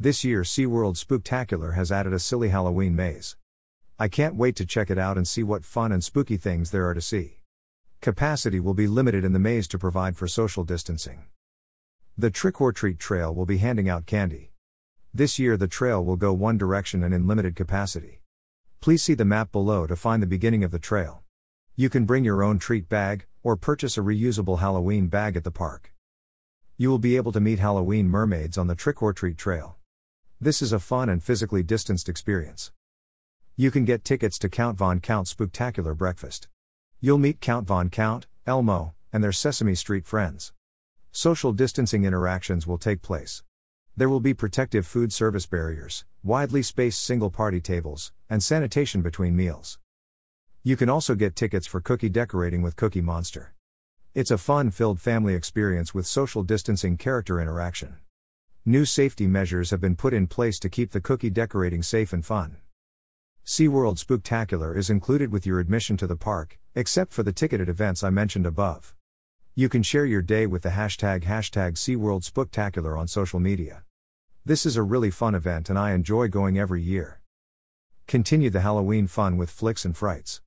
This year SeaWorld Spooktacular has added a silly Halloween maze. I can't wait to check it out and see what fun and spooky things there are to see. Capacity will be limited in the maze to provide for social distancing. The Trick or Treat Trail will be handing out candy. This year the trail will go one direction and in limited capacity. Please see the map below to find the beginning of the trail. You can bring your own treat bag, or purchase a reusable Halloween bag at the park. You will be able to meet Halloween mermaids on the Trick or Treat Trail. This is a fun and physically distanced experience. You can get tickets to Count Von Count Spooktacular Breakfast. You'll meet Count Von Count, Elmo, and their Sesame Street friends. Social distancing interactions will take place. There will be protective food service barriers, widely spaced single party tables, and sanitation between meals. You can also get tickets for cookie decorating with Cookie Monster. It's a fun filled family experience with social distancing character interaction. New safety measures have been put in place to keep the cookie decorating safe and fun. SeaWorld Spooktacular is included with your admission to the park, except for the ticketed events I mentioned above. You can share your day with the hashtag hashtag SeaWorld Spooktacular on social media. This is a really fun event and I enjoy going every year. Continue the Halloween fun with Flicks and Frights.